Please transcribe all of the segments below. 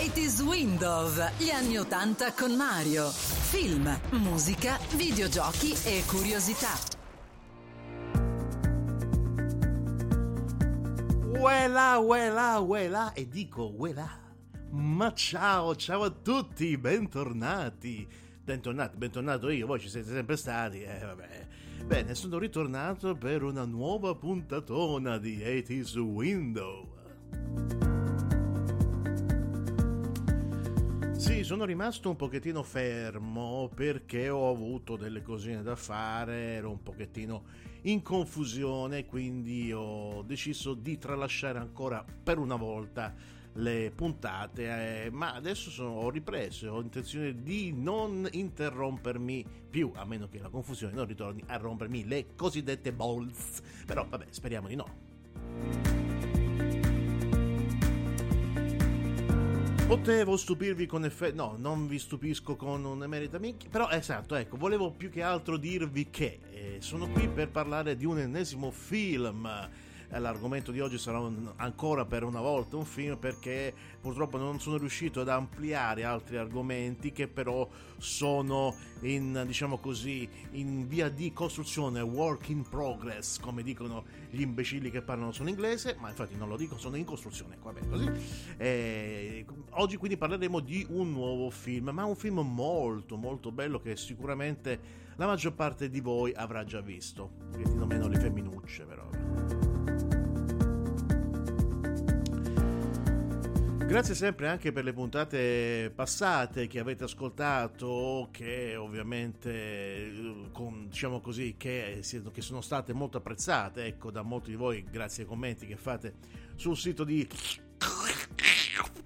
80s Windows, gli anni 80 con Mario. Film, musica, videogiochi e curiosità. Uela, uela, uela, e dico uela. Ma ciao, ciao a tutti, bentornati. Bentornati, bentornato io, voi ci siete sempre stati, eh vabbè. Bene, sono ritornato per una nuova puntatona di 80s Window. Sì, sono rimasto un pochettino fermo perché ho avuto delle cosine da fare, ero un pochettino in confusione, quindi ho deciso di tralasciare ancora per una volta le puntate, eh, ma adesso sono, ho ripreso ho intenzione di non interrompermi più, a meno che la confusione non ritorni a rompermi le cosiddette balls. Però vabbè, speriamo di no. Potevo stupirvi con effetti. No, non vi stupisco con un emerita minchia. Però, esatto, ecco, volevo più che altro dirvi che eh, sono qui per parlare di un ennesimo film l'argomento di oggi sarà un, ancora per una volta un film perché purtroppo non sono riuscito ad ampliare altri argomenti che però sono in diciamo così in via di costruzione work in progress come dicono gli imbecilli che parlano solo inglese ma infatti non lo dico sono in costruzione bene così. E, oggi quindi parleremo di un nuovo film ma un film molto molto bello che sicuramente la maggior parte di voi avrà già visto un pochettino meno le femminucce però Grazie sempre anche per le puntate passate che avete ascoltato, che ovviamente con, diciamo così, che, che, sono state molto apprezzate, ecco, da molti di voi, grazie ai commenti che fate sul sito di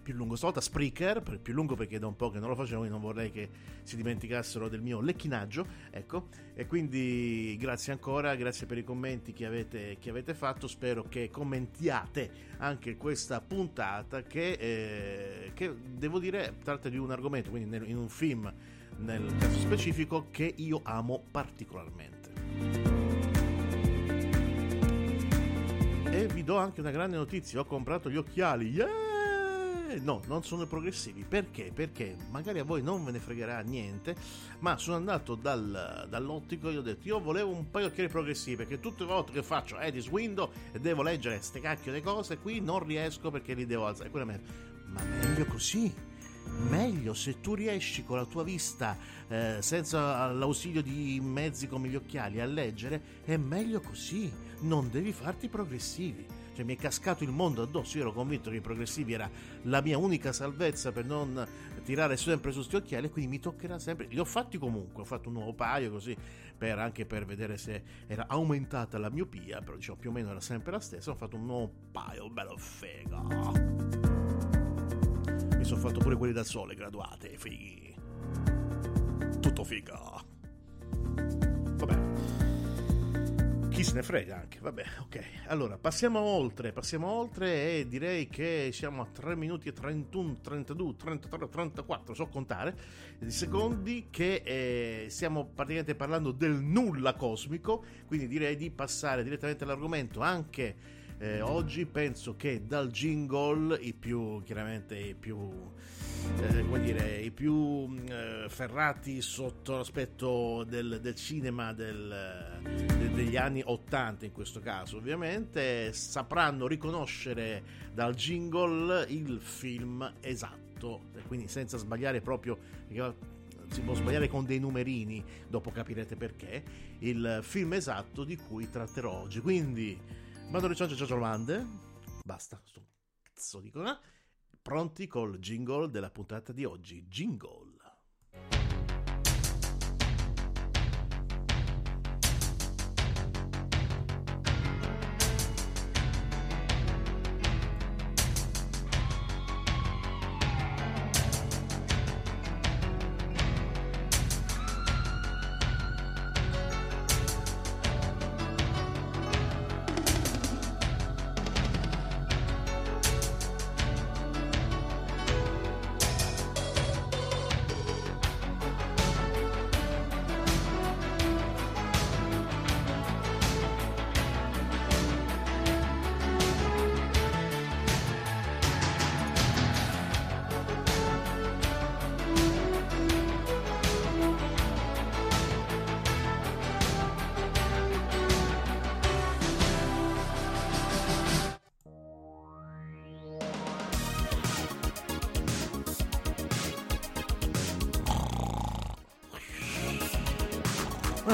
più lungo stavolta Spreaker, per più lungo perché da un po' che non lo facevo, quindi non vorrei che si dimenticassero del mio lecchinaggio, ecco, e quindi grazie ancora, grazie per i commenti che avete, che avete fatto, spero che commentiate anche questa puntata che, eh, che devo dire tratta di un argomento, quindi nel, in un film nel caso specifico, che io amo particolarmente. E vi do anche una grande notizia, ho comprato gli occhiali, yeah! No, non sono progressivi. Perché? Perché magari a voi non ve ne fregherà niente, ma sono andato dal, dall'ottico e ho detto io volevo un paio di occhiali progressivi perché tutte le volte che faccio Edis Window e devo leggere ste cacchio di cose qui non riesco perché li devo alzare. Ma meglio così meglio se tu riesci con la tua vista eh, senza l'ausilio di mezzi come gli occhiali a leggere è meglio così non devi farti progressivi cioè mi è cascato il mondo addosso, io ero convinto che i progressivi era la mia unica salvezza per non tirare sempre su sti occhiali, quindi mi toccherà sempre, li ho fatti comunque, ho fatto un nuovo paio così, per, anche per vedere se era aumentata la miopia, però diciamo più o meno era sempre la stessa, ho fatto un nuovo paio, bello figo. Mi sono fatto pure quelli da sole graduate, fighi. Tutto figo. Chi se ne frega anche, vabbè, ok. Allora, passiamo oltre, passiamo oltre e direi che siamo a 3 minuti e 31, 32, 33, 34, so contare, di secondi che eh, stiamo praticamente parlando del nulla cosmico, quindi direi di passare direttamente all'argomento anche eh, oggi penso che dal jingle i più chiaramente i più eh, come dire i più eh, ferrati sotto l'aspetto del, del cinema del, de, degli anni 80 in questo caso ovviamente sapranno riconoscere dal jingle il film esatto. Quindi senza sbagliare proprio si può sbagliare con dei numerini dopo capirete perché il film esatto di cui tratterò oggi. Quindi Vado alle ciance ciociolande. Basta, sto cazzo di cosa. Pronti col jingle della puntata di oggi. Jingle.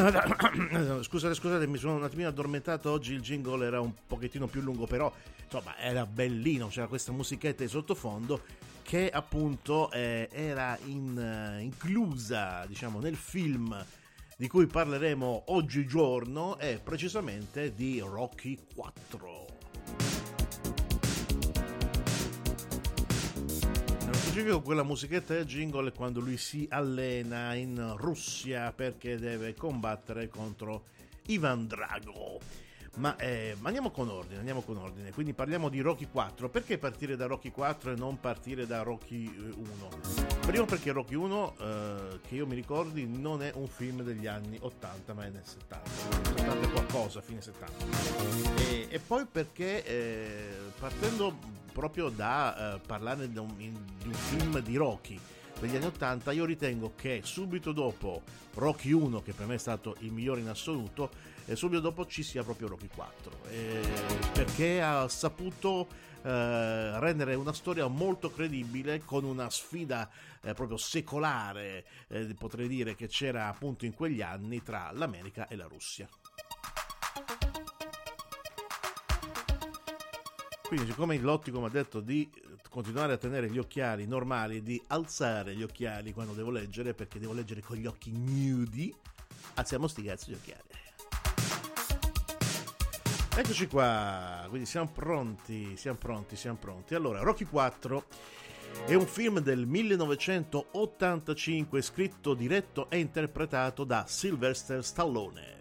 Scusate, scusate, mi sono un attimino addormentato. Oggi il jingle era un pochettino più lungo, però insomma era bellino. C'era questa musichetta di sottofondo che appunto eh, era in, uh, inclusa, diciamo, nel film di cui parleremo oggigiorno e precisamente di Rocky 4. Specifico quella musichetta del jingle quando lui si allena in Russia perché deve combattere contro Ivan Drago. Ma, eh, ma, andiamo con ordine, andiamo con ordine. Quindi parliamo di Rocky 4. Perché partire da Rocky 4 e non partire da Rocky 1? Eh, Primo perché Rocky 1, eh, che io mi ricordi, non è un film degli anni 80, ma è nel 70. 70 qualcosa, fine 70. E, e poi perché eh, partendo proprio da eh, parlare di un, di un film di Rocky degli anni 80, io ritengo che subito dopo Rocky 1, che per me è stato il migliore in assoluto, e subito dopo ci sia proprio Rocky 4, eh, perché ha saputo eh, rendere una storia molto credibile con una sfida eh, proprio secolare, eh, potrei dire, che c'era appunto in quegli anni tra l'America e la Russia. Quindi, siccome l'ottico mi ha detto di continuare a tenere gli occhiali normali, di alzare gli occhiali quando devo leggere, perché devo leggere con gli occhi nudi, alziamo sti cazzo gli occhiali. Eccoci qua, quindi siamo pronti, siamo pronti, siamo pronti. Allora, Rocky 4 è un film del 1985 scritto, diretto e interpretato da Sylvester Stallone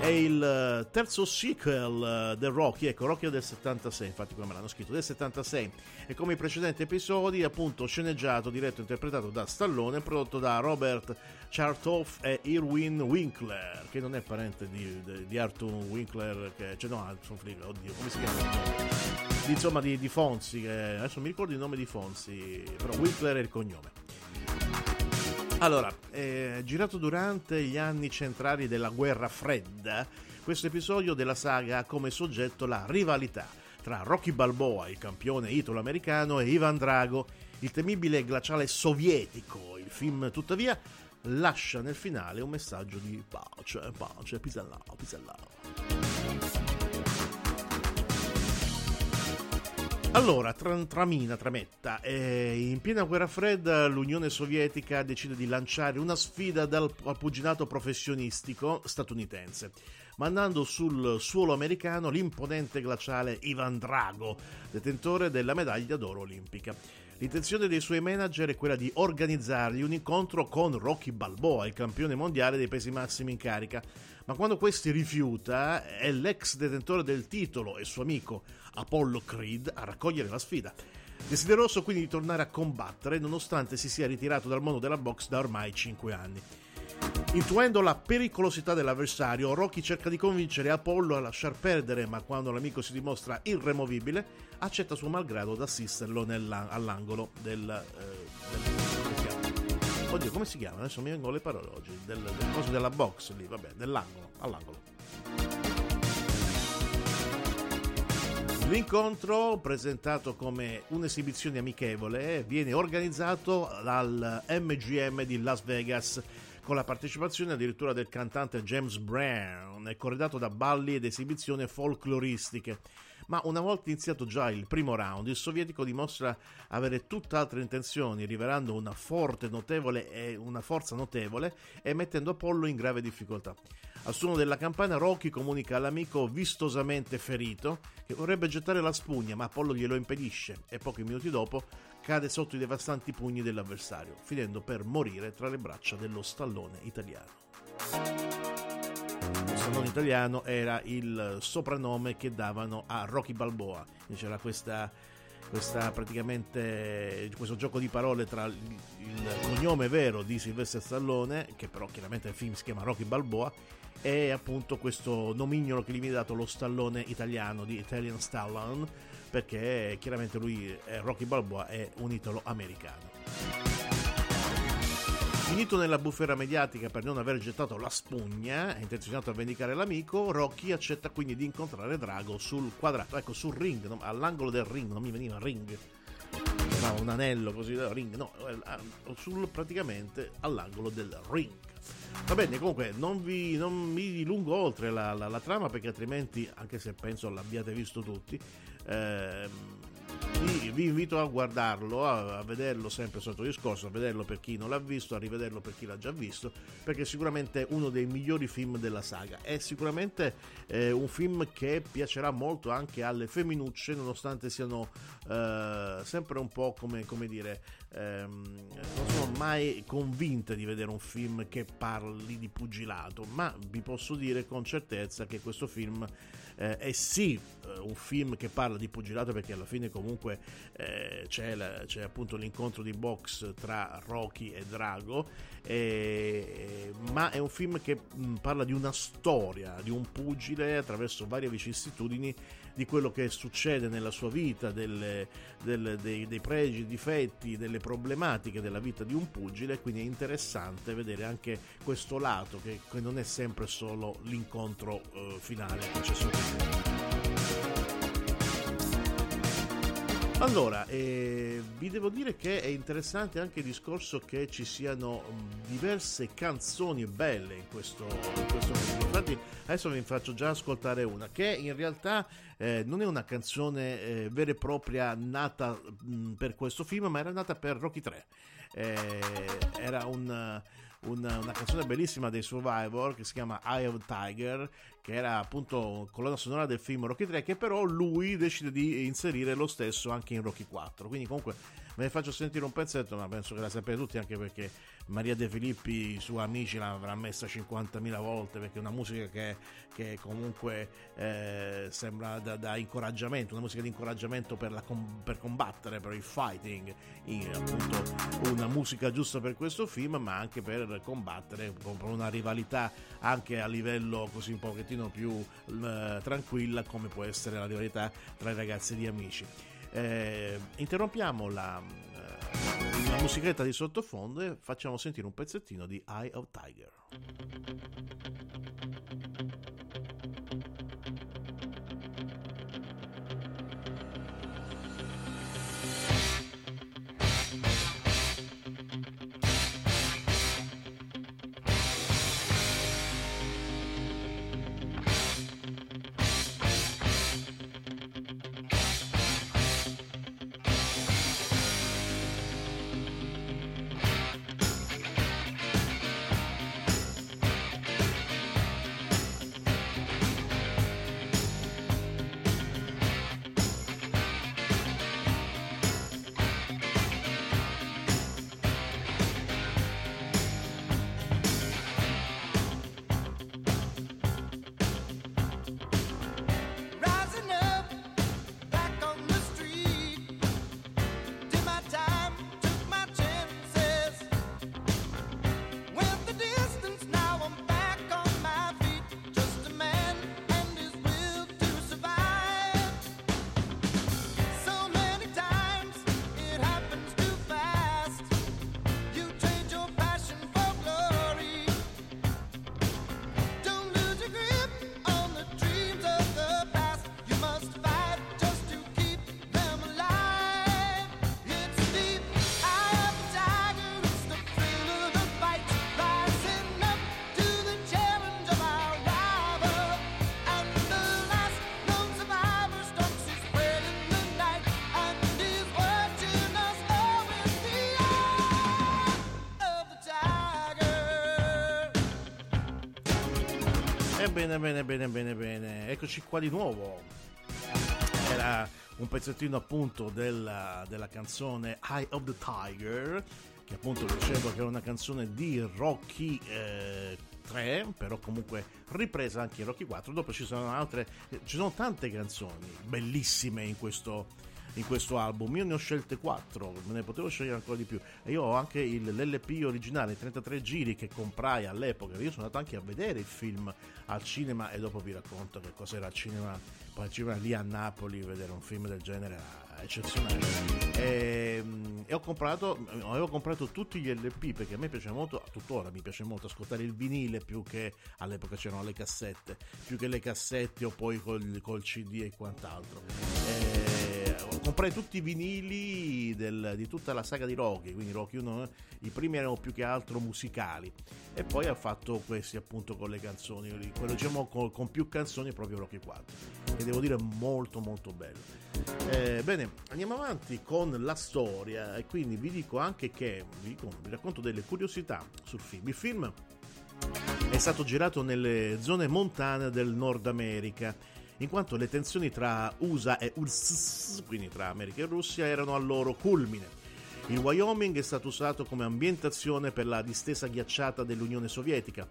è il eh, terzo sequel eh, del Rocky, ecco, Rocky del 76, infatti come me l'hanno scritto, del 76, e come i precedenti episodi, appunto sceneggiato, diretto e interpretato da Stallone, prodotto da Robert Chartoff e Irwin Winkler, che non è parente di, di, di Arthur Winkler, che, cioè no, Arthur Winkler, oddio, come si chiama? Insomma, di, di Fonzi, che, adesso mi ricordo il nome di Fonzi, però Winkler è il cognome. Allora, eh, girato durante gli anni centrali della guerra fredda, questo episodio della saga ha come soggetto la rivalità tra Rocky Balboa, il campione italo-americano, e Ivan Drago, il temibile glaciale sovietico. Il film, tuttavia, lascia nel finale un messaggio di pace, pace, pisellao, pisellao. Allora, tra, tramina, trametta. Eh, in piena guerra fredda l'Unione Sovietica decide di lanciare una sfida dal, al puginato professionistico statunitense, mandando sul suolo americano l'imponente glaciale Ivan Drago, detentore della medaglia d'oro olimpica. L'intenzione dei suoi manager è quella di organizzargli un incontro con Rocky Balboa, il campione mondiale dei pesi massimi in carica, ma quando questi rifiuta è l'ex detentore del titolo e suo amico Apollo Creed a raccogliere la sfida. Desideroso quindi di tornare a combattere nonostante si sia ritirato dal mondo della box da ormai 5 anni. Intuendo la pericolosità dell'avversario, Rocky cerca di convincere Apollo a lasciar perdere, ma quando l'amico si dimostra irremovibile, accetta suo malgrado ad assisterlo all'angolo del, eh, del, Oddio, come si chiama? Adesso mi vengono le parole oggi. Del, del coso della box lì, vabbè, dell'angolo, all'angolo. L'incontro, presentato come un'esibizione amichevole, viene organizzato dal MGM di Las Vegas con la partecipazione addirittura del cantante James Brown corredato da balli ed esibizioni folcloristiche ma una volta iniziato già il primo round, il sovietico dimostra avere tutt'altre intenzioni, rivelando una notevole una forza notevole e mettendo Apollo in grave difficoltà. Al suono della campana Rocky comunica all'amico vistosamente ferito che vorrebbe gettare la spugna, ma Apollo glielo impedisce e pochi minuti dopo cade sotto i devastanti pugni dell'avversario, finendo per morire tra le braccia dello stallone italiano non italiano era il soprannome che davano a Rocky Balboa. C'era questa, questa questo gioco di parole tra il, cognome vero di Sylvester Stallone, che però chiaramente il film si chiama Rocky Balboa, e appunto questo nomignolo che gli viene dato lo stallone italiano di Italian Stallone, perché chiaramente lui, Rocky Balboa, è un italo americano. Finito nella bufera mediatica per non aver gettato la spugna, intenzionato a vendicare l'amico, Rocky accetta quindi di incontrare Drago sul quadrato, ecco sul ring, all'angolo del ring, non mi veniva ring. Sembrava un anello così, ring, no, sul, praticamente all'angolo del ring. Va bene, comunque non, vi, non mi dilungo oltre la, la, la, trama perché altrimenti, anche se penso l'abbiate visto tutti, ehm, vi, vi, invito a guardarlo, a, a, vederlo sempre sotto discorso, a vederlo per chi non l'ha visto, a rivederlo per chi l'ha già visto, perché è sicuramente uno dei migliori film della saga. È sicuramente eh, un film che piacerà molto anche alle femminucce, nonostante siano eh, sempre un po' come, come dire, ehm, non sono mai convinte di vedere un film che parli di pugilato, ma vi posso dire con certezza che questo film eh, è sì eh, un film che parla di pugilato perché alla fine comunque eh, c'è, la, c'è, appunto l'incontro di box tra Rocky e Drago, eh, ma è un film che mh, parla di una storia di un pugile attraverso varie vicissitudini di quello che succede nella sua vita, delle, delle, dei, dei pregi, difetti, delle problematiche della vita di un pugile, quindi è interessante vedere anche questo lato che, che non è sempre solo l'incontro eh, finale che c'è sotto. Allora, eh, vi devo dire che è interessante anche il discorso che ci siano diverse canzoni belle in questo, in questo film. Infatti, adesso vi faccio già ascoltare una che in realtà eh, non è una canzone eh, vera e propria nata mh, per questo film, ma era nata per Rocky 3. Eh, era un una, una, canzone bellissima dei Survivor che si chiama Eye of Tiger, che era appunto colonna sonora del film Rocky 3, che però lui decide di inserire lo stesso anche in Rocky 4. Quindi comunque ve ne faccio sentire un pezzetto, ma penso che la sapete tutti anche perché Maria De Filippi su Amici l'avrà messa 50.000 volte perché è una musica che, che comunque eh, sembra da, da, incoraggiamento, una musica di incoraggiamento per, la, per combattere, per il fighting, in, appunto una musica giusta per questo film, ma anche per combattere con una rivalità anche a livello così un pochettino più eh, tranquilla come può essere la rivalità tra i ragazzi di Amici. Eh, interrompiamo la, eh, la musichetta di sottofondo e facciamo sentire un pezzettino di Eye of Tiger. Bene, bene, bene, bene, bene. Eccoci qua di nuovo. Era un pezzettino appunto della, della canzone Eye of the Tiger, che appunto dicevo che era una canzone di Rocky eh, 3, però comunque ripresa anche in Rocky 4. Dopo ci sono altre, ci sono tante canzoni bellissime in questo in questo album. Io ne ho scelte 4, me ne potevo scegliere ancora di più. E io ho anche il, l'LP originale, 33 giri che comprai all'epoca. Io sono andato anche a vedere il film al cinema e dopo vi racconto che cos'era al cinema, poi al cinema lì a Napoli, vedere un film del genere era eccezionale. E, e ho comprato, avevo comprato tutti gli LP perché a me piace molto, tuttora mi piace molto ascoltare il vinile più che all'epoca c'erano le cassette, più che le cassette o poi col, col CD e quant'altro. Comprai tutti i vinili del, di tutta la saga di Rocky, quindi Rocky 1, i primi erano più che altro musicali e poi ha fatto questi appunto con le canzoni, quello diciamo con, con più canzoni proprio Rocky 4, che devo dire molto molto bello. Eh, bene, andiamo avanti con la storia e quindi vi dico anche che vi, vi racconto delle curiosità sul film. Il film è stato girato nelle zone montane del Nord America in quanto le tensioni tra USA e URSS, quindi tra America e Russia, erano al loro culmine. Il Wyoming è stato usato come ambientazione per la distesa ghiacciata dell'Unione Sovietica.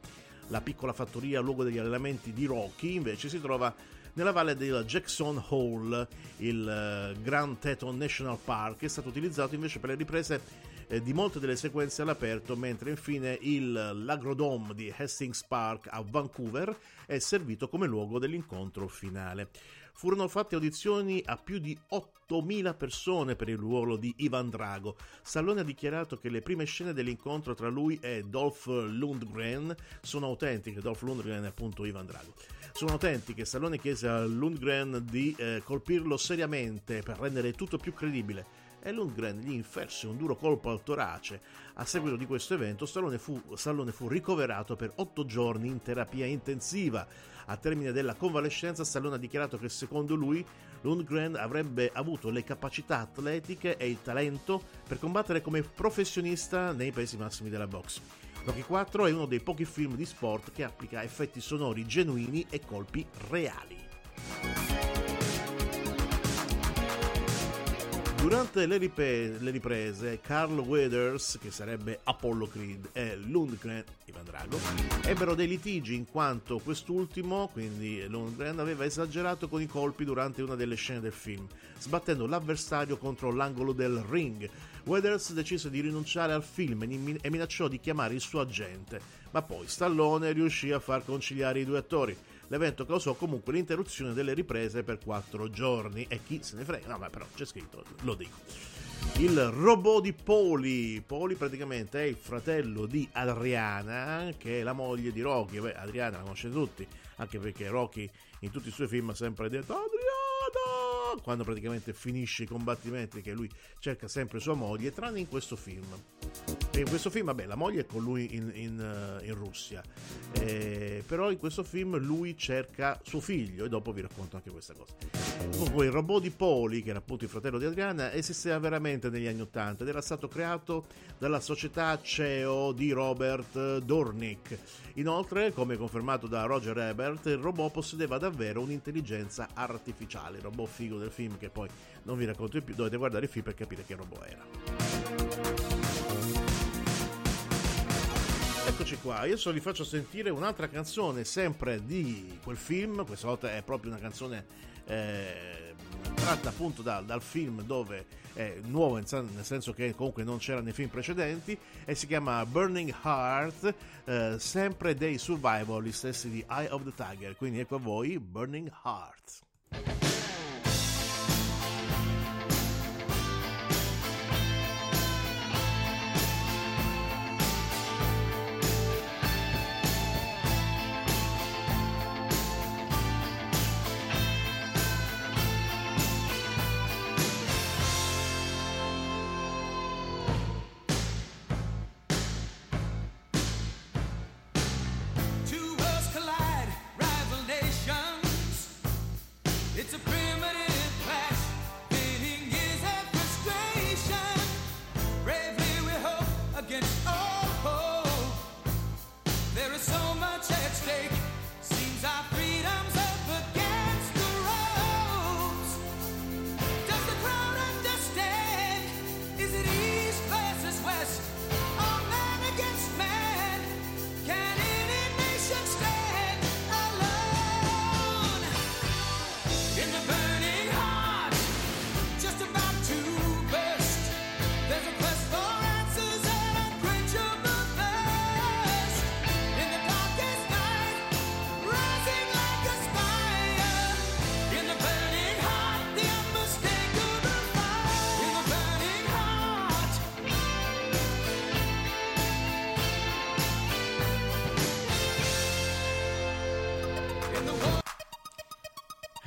La piccola fattoria luogo degli allenamenti di Rocky invece si trova nella valle del Jackson Hole. Il eh, Grand Teton National Park è stato utilizzato invece per le riprese eh, di molte delle sequenze all'aperto, mentre infine il Lagrodome di Hastings Park a Vancouver è servito come luogo dell'incontro finale. Furono fatte audizioni a più di 8.000 persone per il ruolo di Ivan Drago. Stallone ha dichiarato che le prime scene dell'incontro tra lui e Dolph Lundgren sono autentiche. Dolph Lundgren è appunto Ivan Drago. Sono autentiche. Stallone chiese a Lundgren di eh, colpirlo seriamente per rendere tutto più credibile e Lundgren gli inferse un duro colpo al torace. A seguito di questo evento Stallone fu, Stallone fu ricoverato per otto giorni in terapia intensiva. A termine della convalescenza Stallone ha dichiarato che secondo lui Lundgren avrebbe avuto le capacità atletiche e il talento per combattere come professionista nei pesi massimi della box. Rocky 4 è uno dei pochi film di sport che applica effetti sonori genuini e colpi reali. Durante le, ripe- le, riprese, Carl Weathers, che sarebbe Apollo Creed, e Lundgren, Ivan Drago, ebbero dei litigi in quanto quest'ultimo, quindi Lundgren, aveva esagerato con i colpi durante una delle scene del film, sbattendo l'avversario contro l'angolo del ring. Weathers decise di rinunciare al film e minacciò di chiamare il suo agente, ma poi Stallone riuscì a far conciliare i due attori. L'evento causò comunque l'interruzione delle riprese per quattro giorni e chi se ne frega, no ma però c'è scritto, lo dico. Il robot di Poli. Poli praticamente è il fratello di Adriana, che è la moglie di Rocky. Beh, Adriana la conosce tutti, anche perché Rocky in tutti i suoi film ha sempre detto Adriana! Quando praticamente finisce i combattimenti, che lui cerca sempre sua moglie, tranne in questo film. E in questo film, vabbè, la moglie è con lui in, in, uh, in Russia, eh, però in questo film lui cerca suo figlio e dopo vi racconto anche questa cosa. Comunque il robot di Poli, che era appunto il fratello di Adriana, esisteva veramente negli anni Ottanta ed era stato creato dalla società CEO di Robert Dornick. Inoltre, come confermato da Roger Ebert, il robot possedeva davvero un'intelligenza artificiale, il robot figo del film che poi non vi racconto più, dovete guardare il film per capire che robot era. Eccoci qua, adesso vi faccio sentire un'altra canzone sempre di quel film, questa volta è proprio una canzone eh, tratta appunto da, dal film dove è nuovo nel senso che comunque non c'era nei film precedenti e si chiama Burning Heart, eh, sempre dei Survival, gli stessi di Eye of the Tiger, quindi ecco a voi Burning Heart.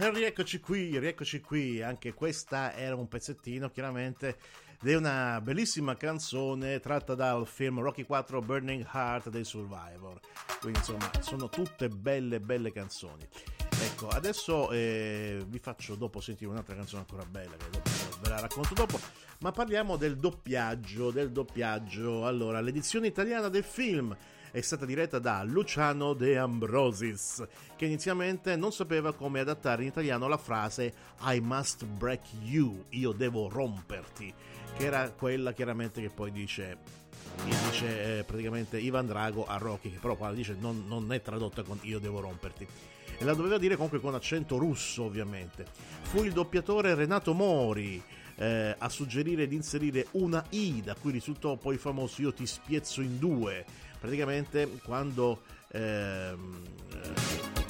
E rieccoci qui, rieccoci qui, anche questa era un pezzettino chiaramente di una bellissima canzone tratta dal film Rocky 4 Burning Heart dei Survivor. Quindi insomma sono tutte belle belle canzoni. Ecco, adesso eh, vi faccio dopo sentire un'altra canzone ancora bella che ve la racconto dopo, ma parliamo del doppiaggio, del doppiaggio. Allora, l'edizione italiana del film è stata diretta da Luciano De Ambrosis, che inizialmente non sapeva come adattare in italiano la frase I must break you, io devo romperti, che era quella chiaramente che poi dice dice eh, praticamente Ivan Drago a Rocky, che però qua dice non, non è tradotta con io devo romperti. E la doveva dire comunque con accento russo, ovviamente. Fu il doppiatore Renato Mori eh, a suggerire di inserire una I, da cui risultò poi famoso Io ti spiezzo in due, praticamente quando ehm,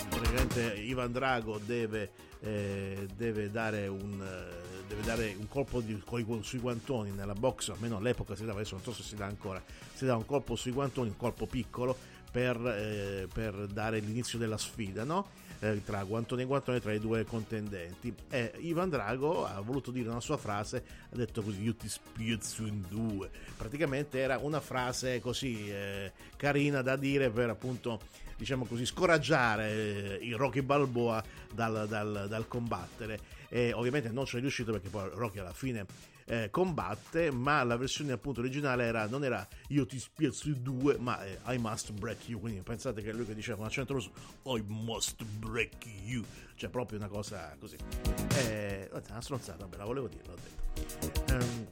praticamente Ivan Drago deve, eh, deve, dare un, eh, deve dare un colpo di, coi, sui guantoni nella box, almeno all'epoca si dava, adesso non so se si dà ancora, si dà un colpo sui guantoni, un colpo piccolo per, eh, per dare l'inizio della sfida, no? Eh, tra guantone e guantone tra i due contendenti. E Ivan Drago ha voluto dire una sua frase, ha detto così: Io ti spiezzo in due. Praticamente era una frase così eh, carina da dire per appunto, diciamo così, scoraggiare eh, il Rocky Balboa dal, dal, dal combattere. E ovviamente non ci è riuscito perché poi Rocky alla fine eh, combatte, ma la versione appunto originale era, non era io ti spiezzo i due, ma eh, I must break you. Quindi pensate che lui che diceva con accento russo I must break you, cioè proprio una cosa così. Eh, una stronzata, vabbè, la volevo dire, l'ho detto. Um,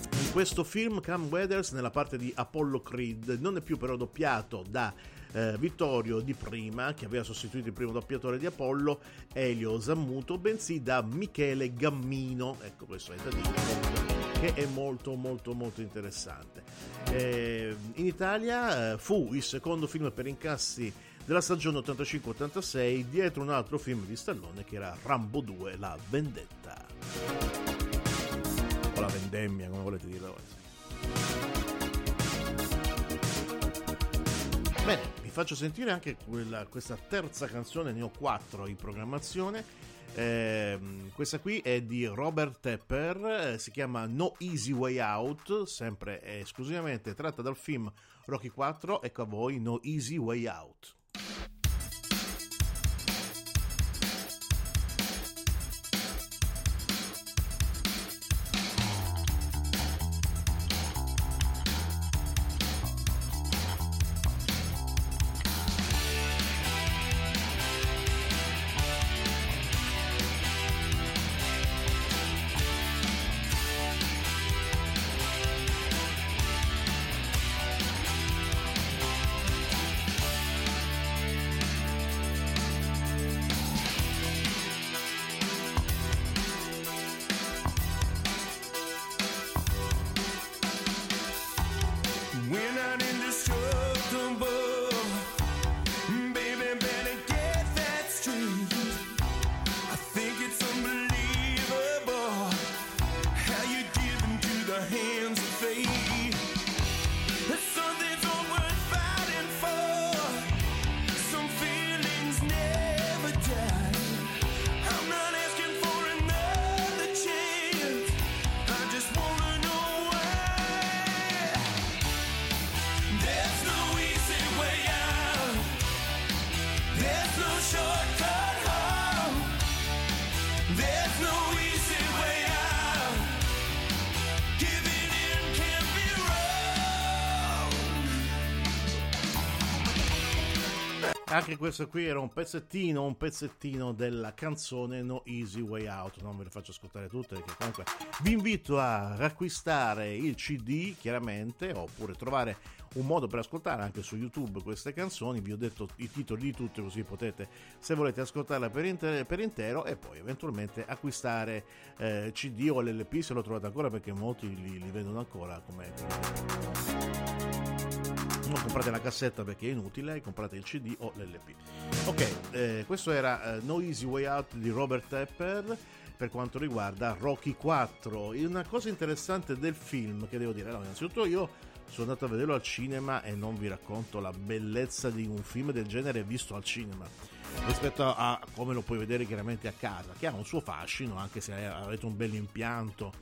in questo film Cam Weathers nella parte di Apollo Creed non è più però doppiato da eh, Vittorio di prima che aveva sostituito il primo doppiatore di Apollo Elio Zammuto bensì da Michele Gammino. Ecco questo è da dire che è molto molto molto interessante. Eh, in Italia eh, fu il secondo film per incassi della stagione 85-86 dietro un altro film di Stallone che era Rambo 2 La Vendetta. O la vendemmia come volete dirla Bene, vi faccio sentire anche quella, questa terza canzone, ne ho quattro in programmazione. Eh, questa qui è di Robert Tepper, eh, si chiama No Easy Way Out, sempre e esclusivamente tratta dal film Rocky 4. Ecco a voi No Easy Way Out. Anche questo qui era un pezzettino, un pezzettino della canzone No Easy Way Out. Non ve le faccio ascoltare tutte perché comunque vi invito a acquistare il CD, chiaramente, oppure trovare un modo per ascoltare anche su YouTube queste canzoni. Vi ho detto i titoli di tutte, così potete, se volete, ascoltarle per, inter- per intero e poi eventualmente acquistare eh, CD o l'LP se lo trovate ancora perché molti li, li vendono ancora come non comprate la cassetta perché è inutile, comprate il CD o l'LP. Ok, eh, questo era eh, No Easy Way Out di Robert Tepper per quanto riguarda Rocky 4. Una cosa interessante del film che devo dire, allora, innanzitutto io sono andato a vederlo al cinema e non vi racconto la bellezza di un film del genere visto al cinema rispetto a come lo puoi vedere chiaramente a casa, che ha un suo fascino anche se avete un bel impianto,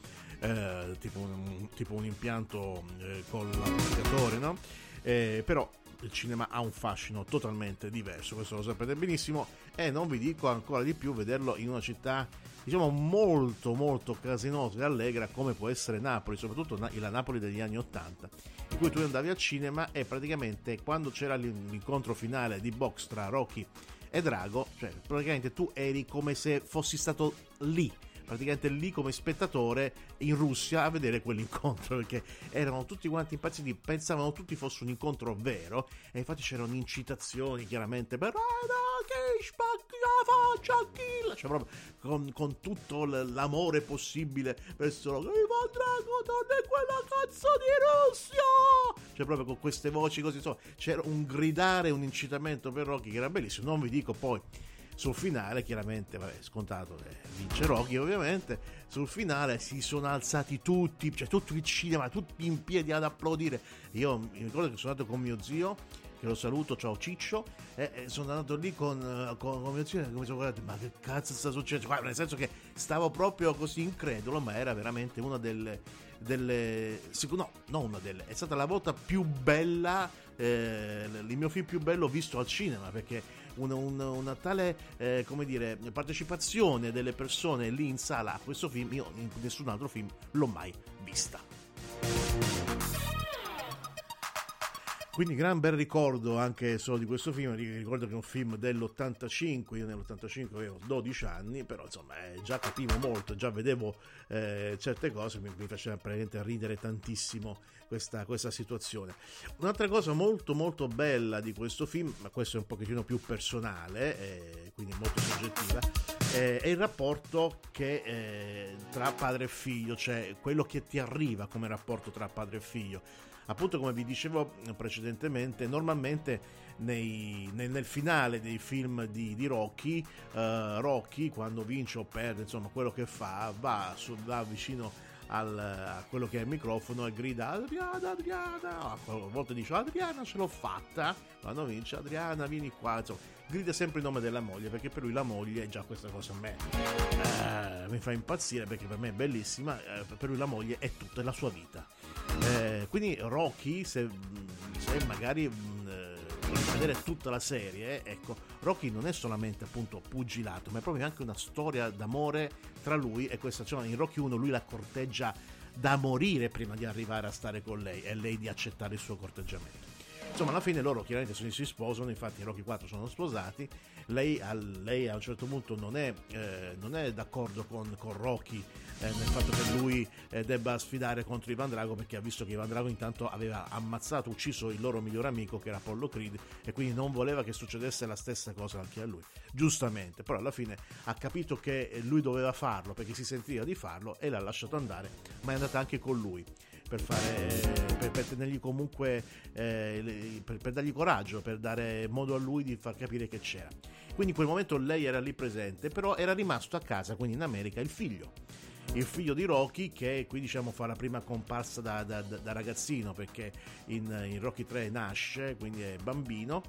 eh, tipo, un, tipo, un, impianto eh, con l'applicatore, no? Eh, però il cinema ha un fascino totalmente diverso, questo lo sapete benissimo e non vi dico ancora di più vederlo in una città diciamo molto molto casinosa e allegra come può essere Napoli, soprattutto la Napoli degli anni 80, in cui tu andavi al cinema e praticamente quando c'era l'incontro finale di box tra Rocky e Drago, cioè praticamente tu eri come se fossi stato lì praticamente lì come spettatore in Russia a vedere quell'incontro perché erano tutti quanti impazziti, pensavano tutti fosse un incontro vero e infatti c'erano incitazioni chiaramente per ah, che spacchi la faccia kill! Cioè proprio con, con, tutto l'amore possibile verso Ivan Drago non è quella cazzo di Russia! Cioè proprio con queste voci così insomma c'era un gridare un incitamento per Rocky che era bellissimo. Non vi dico poi sul finale chiaramente vabbè, scontato eh, vince Rocky ovviamente sul finale si sono alzati tutti cioè tutto il cinema tutti in piedi ad applaudire io mi ricordo che sono andato con mio zio che lo saluto, ciao Ciccio, e, e sono andato lì con, con, con mio zio e mi sono guardato, ma che cazzo sta succedendo? Nel senso che stavo proprio così incredulo, ma era veramente una delle, delle no, non una delle, è stata la volta più bella, eh, il mio film più bello visto al cinema, perché una, una, una tale, eh, dire, partecipazione delle persone lì in sala a questo film, io in nessun altro film l'ho mai vista. Quindi gran bel ricordo anche solo di questo film, ricordo che è un film dell'85, io nell'85 avevo 12 anni, però insomma eh, già capivo molto, già vedevo eh, certe cose, mi, mi faceva praticamente ridere tantissimo questa, questa, situazione. Un'altra cosa molto molto bella di questo film, ma questo è un pochettino più personale, eh, quindi molto soggettiva, eh, è il rapporto che, eh, tra padre e figlio, cioè quello che ti arriva come rapporto tra padre e figlio appunto come vi dicevo precedentemente, normalmente nei, nel, nel, finale dei film di, di Rocky, uh, Rocky quando vince o perde, insomma quello che fa, va, su, va vicino al, a quello che è il microfono e grida Adriana, Adriana, a volte dice Adriana ce l'ho fatta, quando vince Adriana vieni qua, insomma, grida sempre il nome della moglie perché per lui la moglie è già questa cosa a me. Eh, mi fa impazzire perché per me è bellissima, eh, per lui la moglie è tutta la sua vita. Eh, quindi Rocky, se, se magari mh, eh, vedere tutta la serie, ecco, Rocky non è solamente appunto pugilato, ma è proprio anche una storia d'amore tra lui e questa, cioè in Rocky 1 lui la corteggia da morire prima di arrivare a stare con lei e lei di accettare il suo corteggiamento. Insomma, alla fine loro chiaramente si sposano, infatti Rocky 4 sono sposati, lei, lei a un certo punto non è, eh, non è d'accordo con, con Rocky eh, nel fatto che lui eh, debba sfidare contro Ivan Drago perché ha visto che Ivan Drago intanto aveva ammazzato, ucciso il loro migliore amico che era Apollo Creed e quindi non voleva che succedesse la stessa cosa anche a lui. Giustamente, però alla fine ha capito che lui doveva farlo perché si sentiva di farlo e l'ha lasciato andare, ma è andata anche con lui per, fare, per, per tenergli comunque eh, per, per, dargli coraggio, per dare modo a lui di far capire che c'era. Quindi in quel momento lei era lì presente, però era rimasto a casa, quindi in America, il figlio. Il figlio di Rocky, che qui diciamo fa la prima comparsa da, da, da ragazzino, perché in, in Rocky 3 nasce, quindi è bambino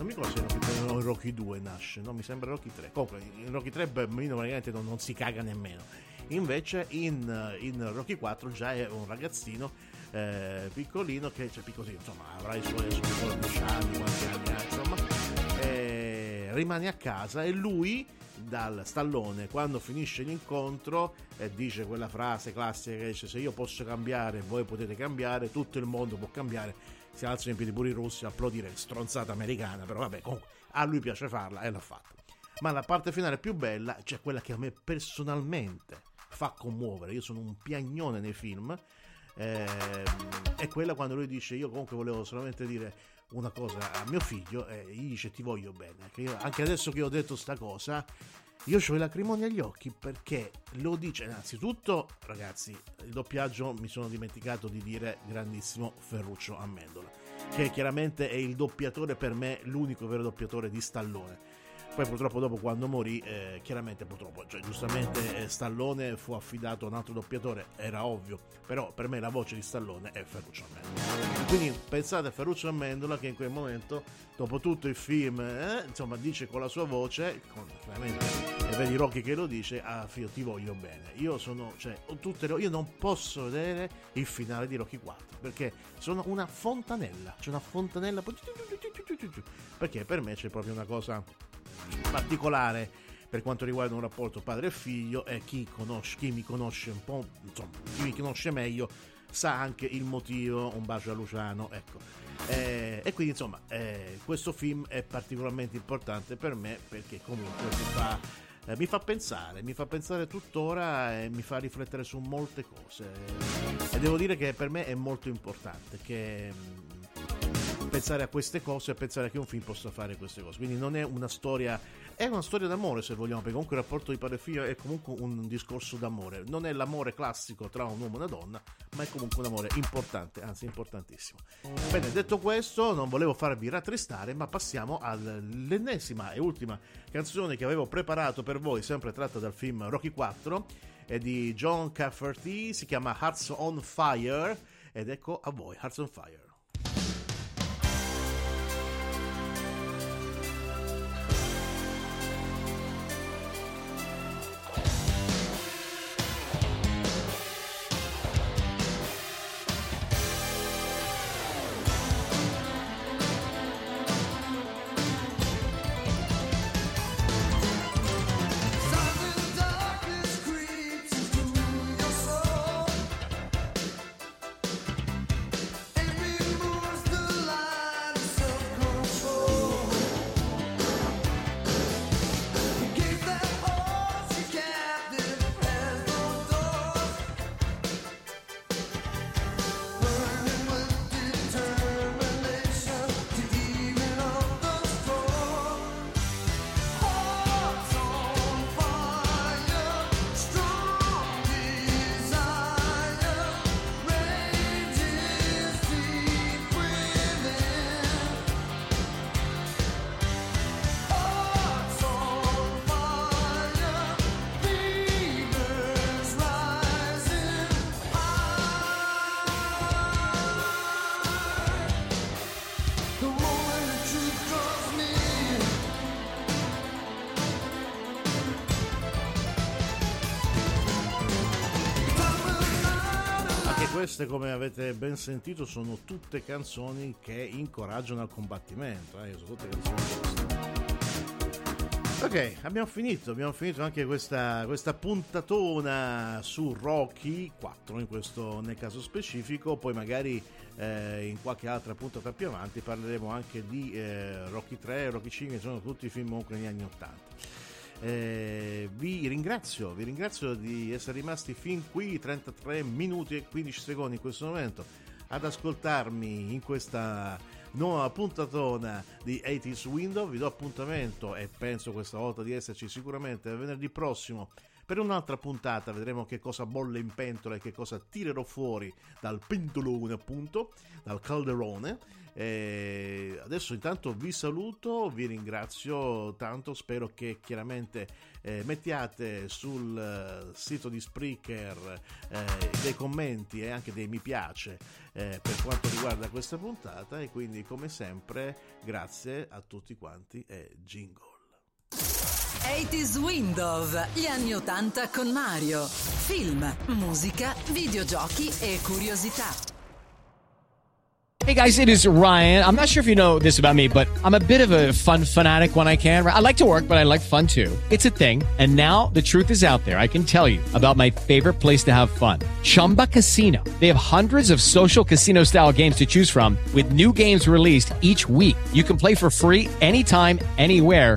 non mi ricordo se in Rocky 2 nasce, no? Mi sembra Rocky 3. Comunque, in Rocky 3 bambino praticamente non, non si caga nemmeno. Invece in, in, Rocky 4 già è un ragazzino eh, piccolino che, cioè piccolino, insomma, avrà i suoi 14 anni, quanti anni ha, insomma, eh, rimane a casa e lui dal stallone quando finisce l'incontro e dice quella frase classica che dice se io posso cambiare voi potete cambiare tutto il mondo può cambiare. Si alzano in piedi pure i russi a applaudire stronzata americana però vabbè comunque a lui piace farla e l'ha fatta ma la parte finale più bella cioè quella che a me personalmente fa commuovere. Io sono un piagnone nei film eh, è quella quando lui dice io comunque volevo solamente dire una cosa a mio figlio e gli dice ti voglio bene io, anche adesso che ho detto sta cosa io ho i lacrimoni agli occhi perché lo dice innanzitutto ragazzi il doppiaggio mi sono dimenticato di dire grandissimo Ferruccio Amendola che chiaramente è il doppiatore per me l'unico vero doppiatore di Stallone poi purtroppo dopo quando morì, eh, chiaramente purtroppo, cioè, giustamente eh, Stallone fu affidato a un altro doppiatore, era ovvio, però per me la voce di Stallone è Ferruccio Amendola. Quindi pensate a Ferruccio Amendola che in quel momento, dopo tutto il film, eh, insomma dice con la sua voce, con, chiaramente, e vedi Rocky che lo dice, ah figlio ti voglio bene. Io sono, cioè, le, io non posso vedere il finale di Rocky 4 perché sono una fontanella, c'è una fontanella perché per me c'è proprio una cosa particolare per quanto riguarda un rapporto padre e figlio e chi, conosce, chi mi conosce un po', insomma, chi mi conosce meglio sa anche il motivo, un bacio a Luciano, ecco. Eh, e quindi insomma, eh, questo film è particolarmente importante per me perché comunque mi fa, eh, mi fa pensare, mi fa pensare tuttora e mi fa riflettere su molte cose. E devo dire che per me è molto importante che pensare a queste cose e pensare che un film possa fare queste cose. Quindi non è una storia, è una storia d'amore se vogliamo, perché comunque il rapporto di padre e figlio è comunque un discorso d'amore. Non è l'amore classico tra un uomo e una donna, ma è comunque un amore importante, anzi importantissimo. Bene, detto questo, non volevo farvi rattristare, ma passiamo all'ennesima e ultima canzone che avevo preparato per voi, sempre tratta dal film Rocky 4, è di John Cafferty, si chiama Hearts on Fire, ed ecco a voi, Hearts on Fire. Queste, come avete ben sentito, sono tutte canzoni che incoraggiano al combattimento. Eh? Sono tutte canzoni Ok, abbiamo finito, abbiamo finito anche questa, questa puntatona su Rocky 4 in questo, nel caso specifico, poi magari eh, in qualche altra puntata più avanti parleremo anche di eh, Rocky 3 Rocky 5, sono tutti film comunque negli anni 80. Eh, vi ringrazio, vi ringrazio di essere rimasti fin qui 33 minuti e 15 secondi in questo momento ad ascoltarmi in questa nuova puntatona di 80s Window. Vi do appuntamento e penso questa volta di esserci sicuramente venerdì prossimo per un'altra puntata. Vedremo che cosa bolle in pentola e che cosa tirerò fuori dal pentolone, appunto, dal calderone. Eh, adesso intanto vi saluto, vi ringrazio tanto, spero che chiaramente eh, mettiate sul uh, sito di Spreaker eh, dei commenti e anche dei mi piace eh, per quanto riguarda questa puntata e quindi come sempre grazie a tutti quanti e jingle. 80s Window, gli anni 80 con Mario. Film, musica, videogiochi e curiosità. Hey guys, it is Ryan. I'm not sure if you know this about me, but I'm a bit of a fun fanatic when I can. I like to work, but I like fun too. It's a thing. And now the truth is out there. I can tell you about my favorite place to have fun Chumba Casino. They have hundreds of social casino style games to choose from, with new games released each week. You can play for free anytime, anywhere